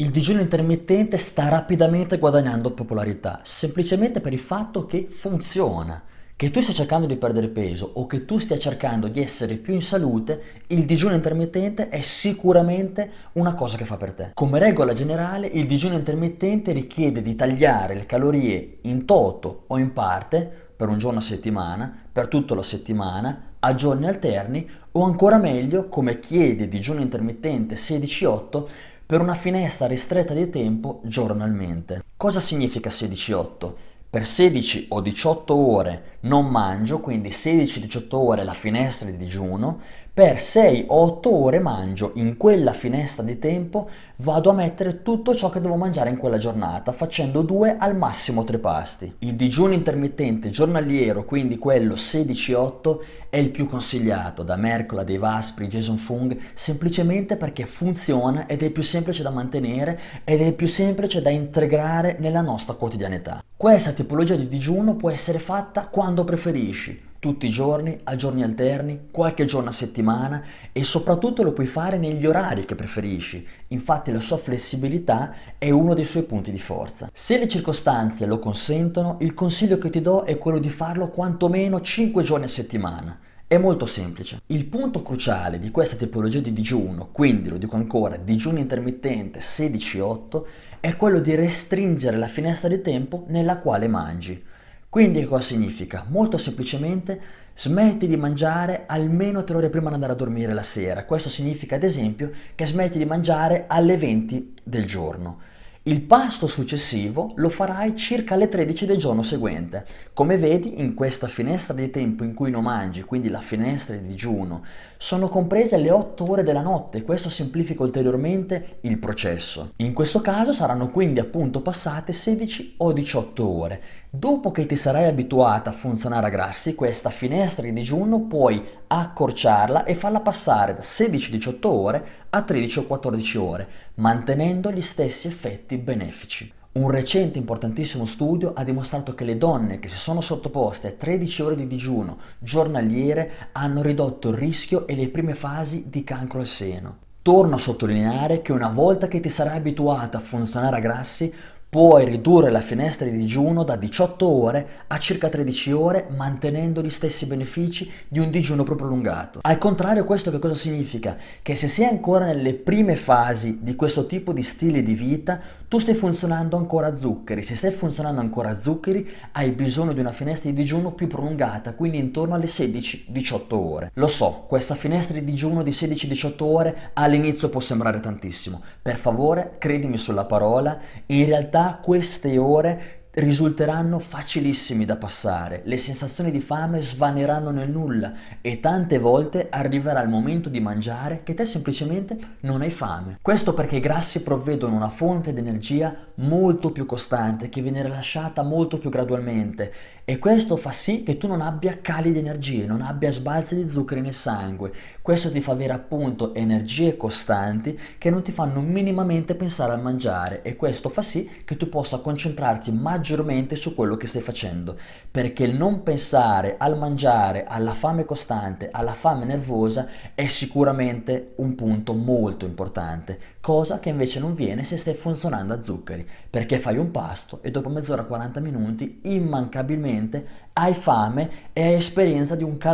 Il digiuno intermittente sta rapidamente guadagnando popolarità, semplicemente per il fatto che funziona. Che tu stia cercando di perdere peso o che tu stia cercando di essere più in salute, il digiuno intermittente è sicuramente una cosa che fa per te. Come regola generale, il digiuno intermittente richiede di tagliare le calorie in toto o in parte per un giorno a settimana, per tutta la settimana, a giorni alterni o ancora meglio, come chiede digiuno intermittente 16-8, per una finestra ristretta di tempo giornalmente. Cosa significa 16-8? Per 16 o 18 ore non mangio, quindi 16-18 ore la finestra di digiuno, per 6 o 8 ore mangio, in quella finestra di tempo vado a mettere tutto ciò che devo mangiare in quella giornata, facendo 2 al massimo 3 pasti. Il digiuno intermittente giornaliero, quindi quello 16-8, è il più consigliato da Mercola, Dave Asprey, Jason Fung, semplicemente perché funziona ed è più semplice da mantenere ed è più semplice da integrare nella nostra quotidianità. Questa tipologia di digiuno può essere fatta quando preferisci, tutti i giorni, a giorni alterni, qualche giorno a settimana e soprattutto lo puoi fare negli orari che preferisci. Infatti la sua flessibilità è uno dei suoi punti di forza. Se le circostanze lo consentono, il consiglio che ti do è quello di farlo quantomeno 5 giorni a settimana. È molto semplice. Il punto cruciale di questa tipologia di digiuno, quindi lo dico ancora, digiuno intermittente 16-8, è quello di restringere la finestra di tempo nella quale mangi. Quindi cosa significa? Molto semplicemente smetti di mangiare almeno 3 ore prima di andare a dormire la sera. Questo significa ad esempio che smetti di mangiare alle 20 del giorno. Il pasto successivo lo farai circa alle 13 del giorno seguente. Come vedi, in questa finestra di tempo in cui non mangi, quindi la finestra di digiuno, sono comprese le 8 ore della notte. Questo semplifica ulteriormente il processo. In questo caso saranno quindi appunto passate 16 o 18 ore. Dopo che ti sarai abituata a funzionare a grassi, questa finestra di digiuno puoi accorciarla e farla passare da 16-18 ore a 13 o 14 ore, mantenendo gli stessi effetti benefici. Un recente importantissimo studio ha dimostrato che le donne che si sono sottoposte a 13 ore di digiuno giornaliere hanno ridotto il rischio e le prime fasi di cancro al seno. Torno a sottolineare che una volta che ti sarai abituata a funzionare a grassi, Puoi ridurre la finestra di digiuno da 18 ore a circa 13 ore mantenendo gli stessi benefici di un digiuno più prolungato. Al contrario questo che cosa significa? Che se sei ancora nelle prime fasi di questo tipo di stile di vita, tu stai funzionando ancora a zuccheri. Se stai funzionando ancora a zuccheri, hai bisogno di una finestra di digiuno più prolungata, quindi intorno alle 16-18 ore. Lo so, questa finestra di digiuno di 16-18 ore all'inizio può sembrare tantissimo. Per favore, credimi sulla parola, in realtà realtà queste ore risulteranno facilissimi da passare, le sensazioni di fame svaneranno nel nulla e tante volte arriverà il momento di mangiare che te semplicemente non hai fame. Questo perché i grassi provvedono una fonte di energia molto più costante che viene rilasciata molto più gradualmente e questo fa sì che tu non abbia cali di energie, non abbia sbalzi di zuccheri nel sangue. Questo ti fa avere appunto energie costanti che non ti fanno minimamente pensare a mangiare e questo fa sì che tu possa concentrarti maggiormente su quello che stai facendo, perché il non pensare al mangiare, alla fame costante, alla fame nervosa è sicuramente un punto molto importante, cosa che invece non viene se stai funzionando a zuccheri, perché fai un pasto e dopo mezz'ora 40 minuti immancabilmente hai fame e hai esperienza di un calo